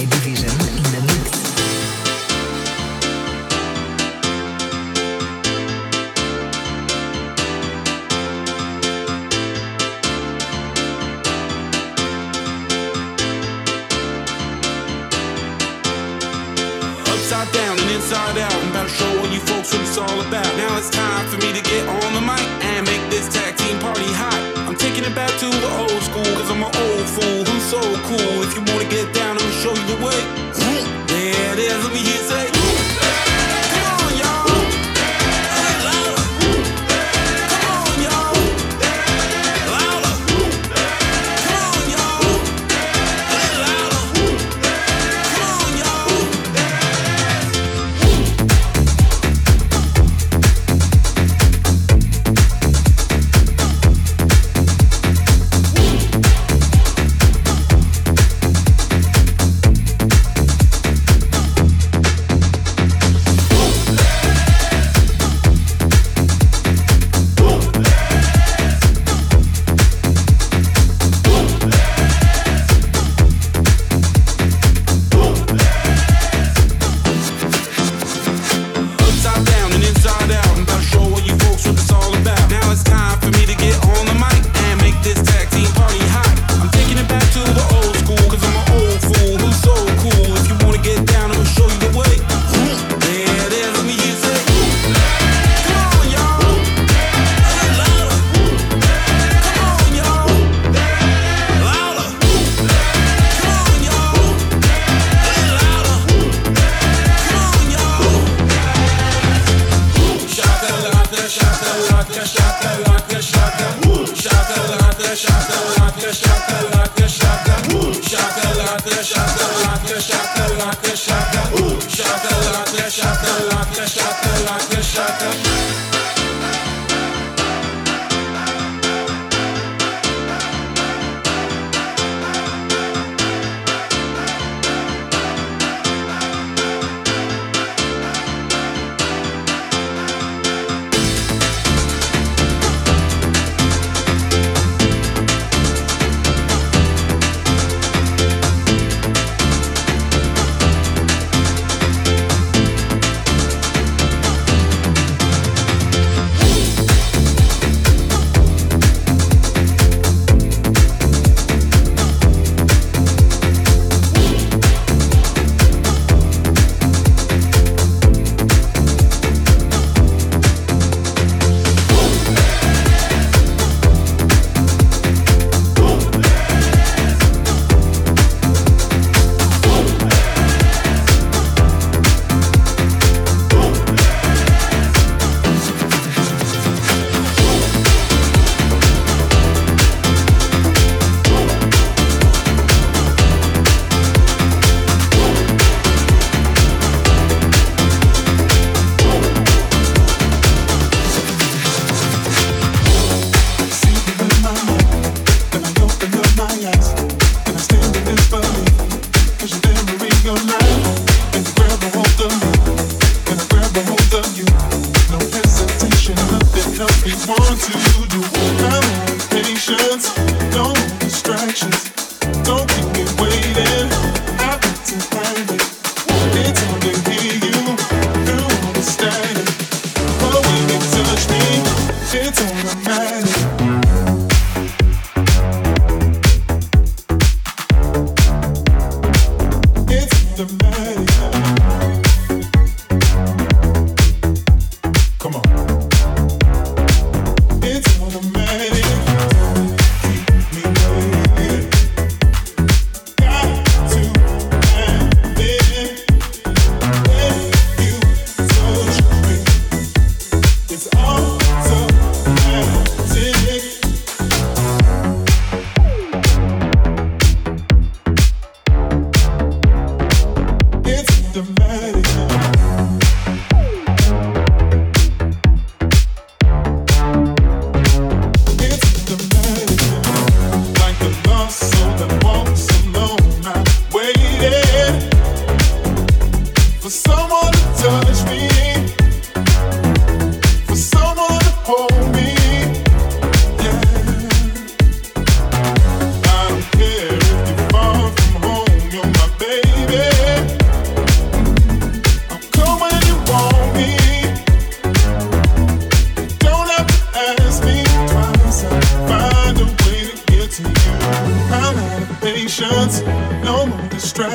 baby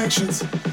distractions.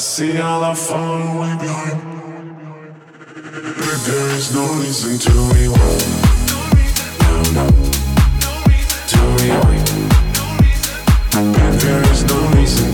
see all our falling way behind. But there is no reason to rewind. No, no, to rewind. But there is no reason.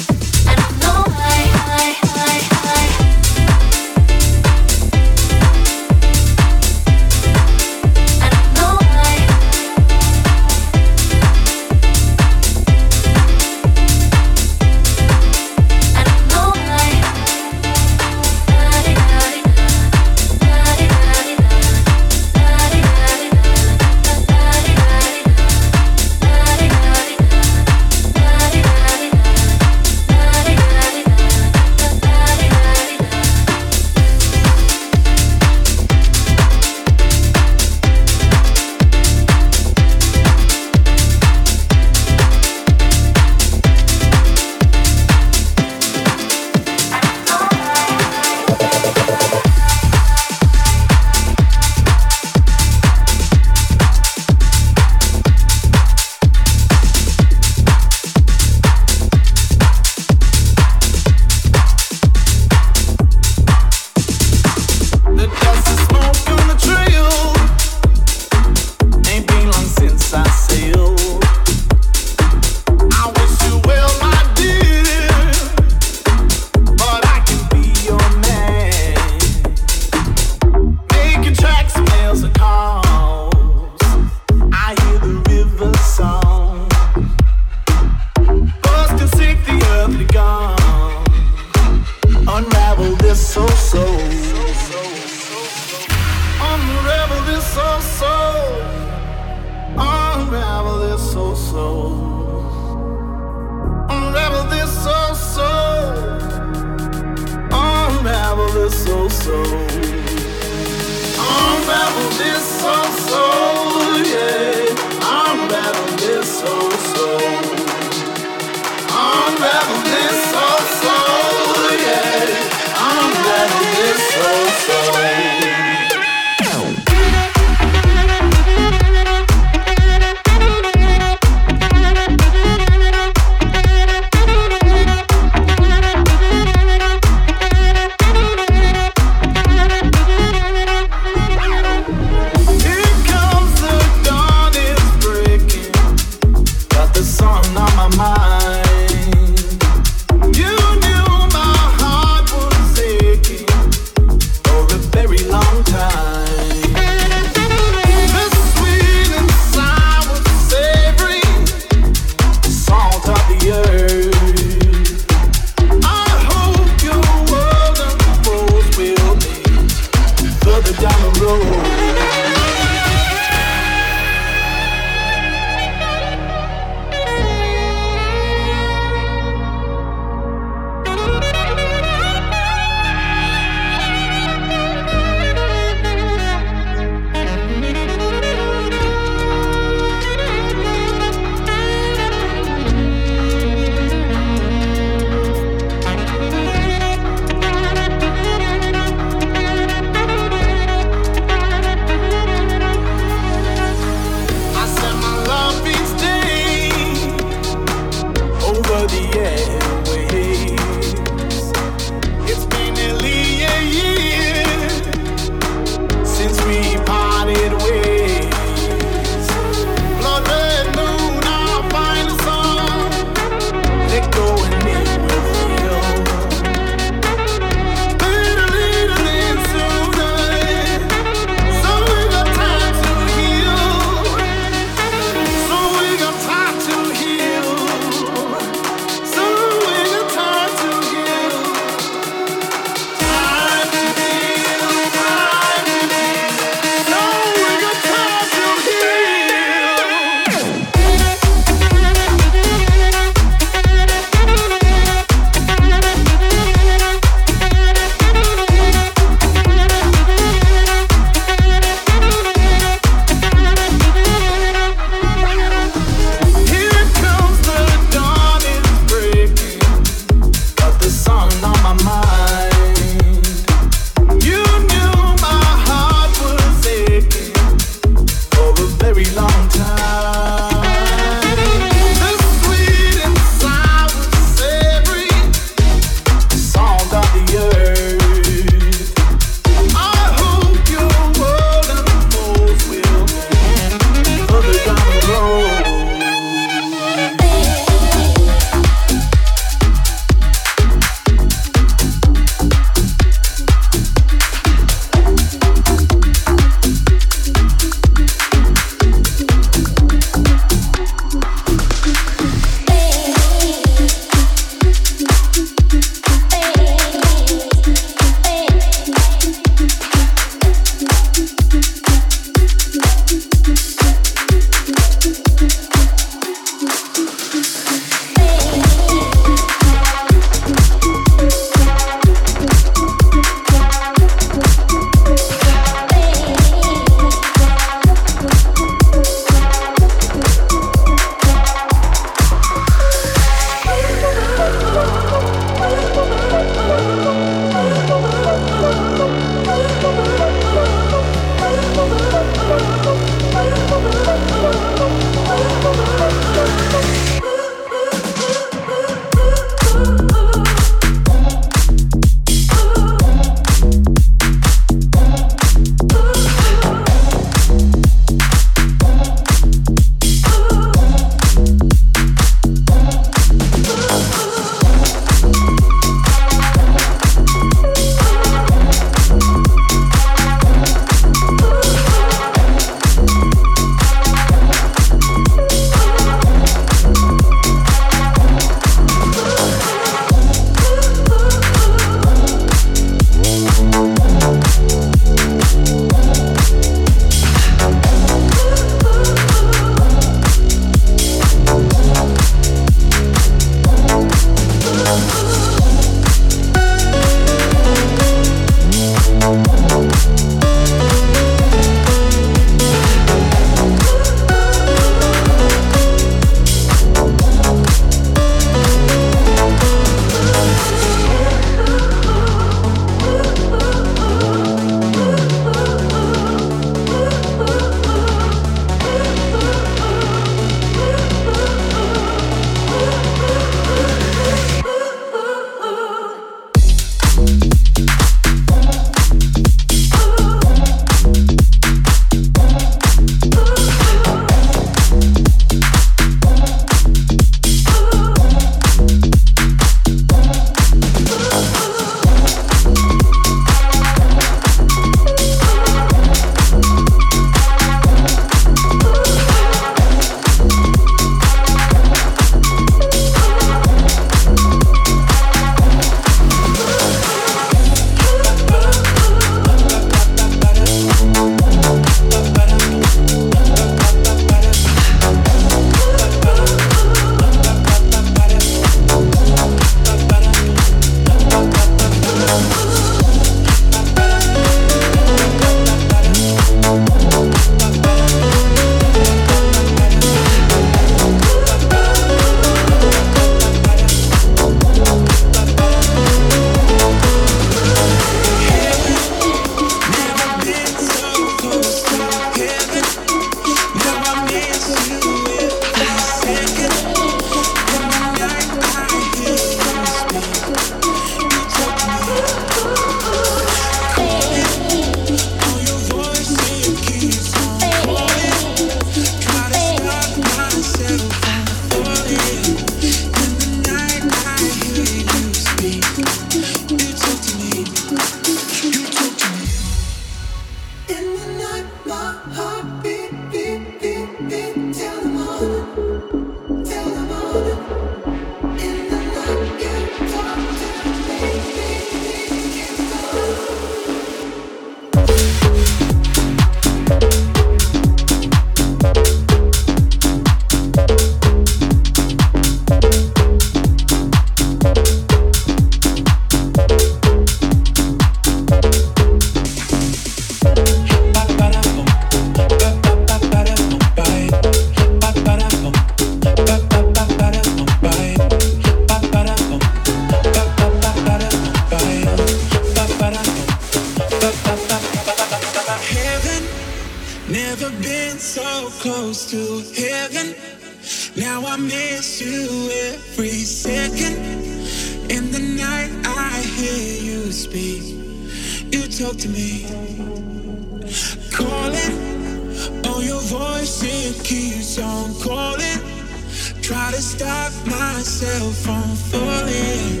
Stop myself from falling.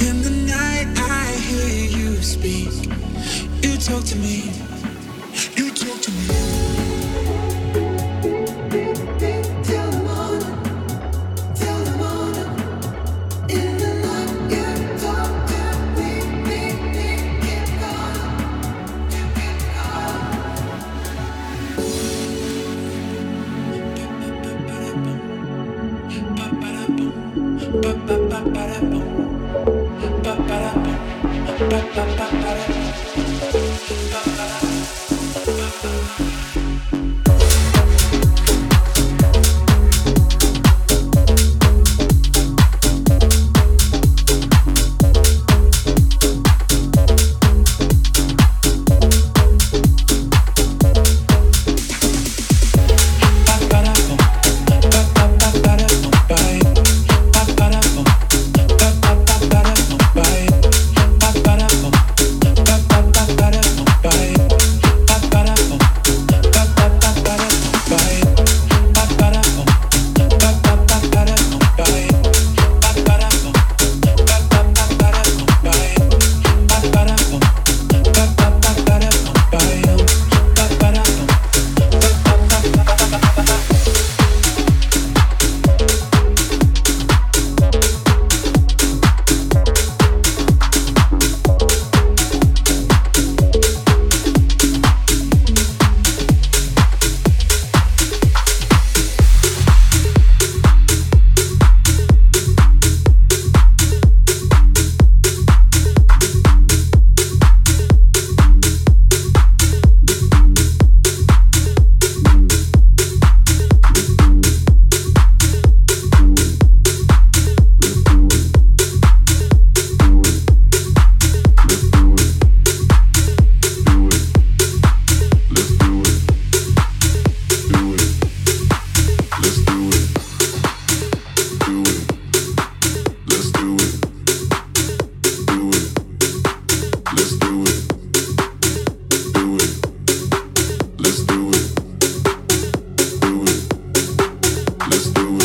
In the night, I hear you speak. You talk to me. Ba-ba-da-bum, let's do it.